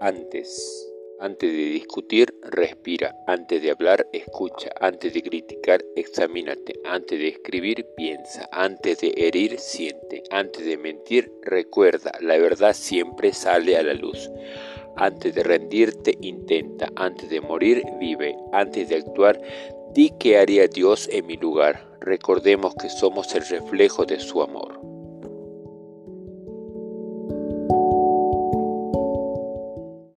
antes. Antes de discutir, respira. Antes de hablar, escucha. Antes de criticar, examínate. Antes de escribir, piensa. Antes de herir, siente. Antes de mentir, recuerda. La verdad siempre sale a la luz. Antes de rendirte, intenta. Antes de morir, vive. Antes de actuar, di que haría Dios en mi lugar. Recordemos que somos el reflejo de su amor.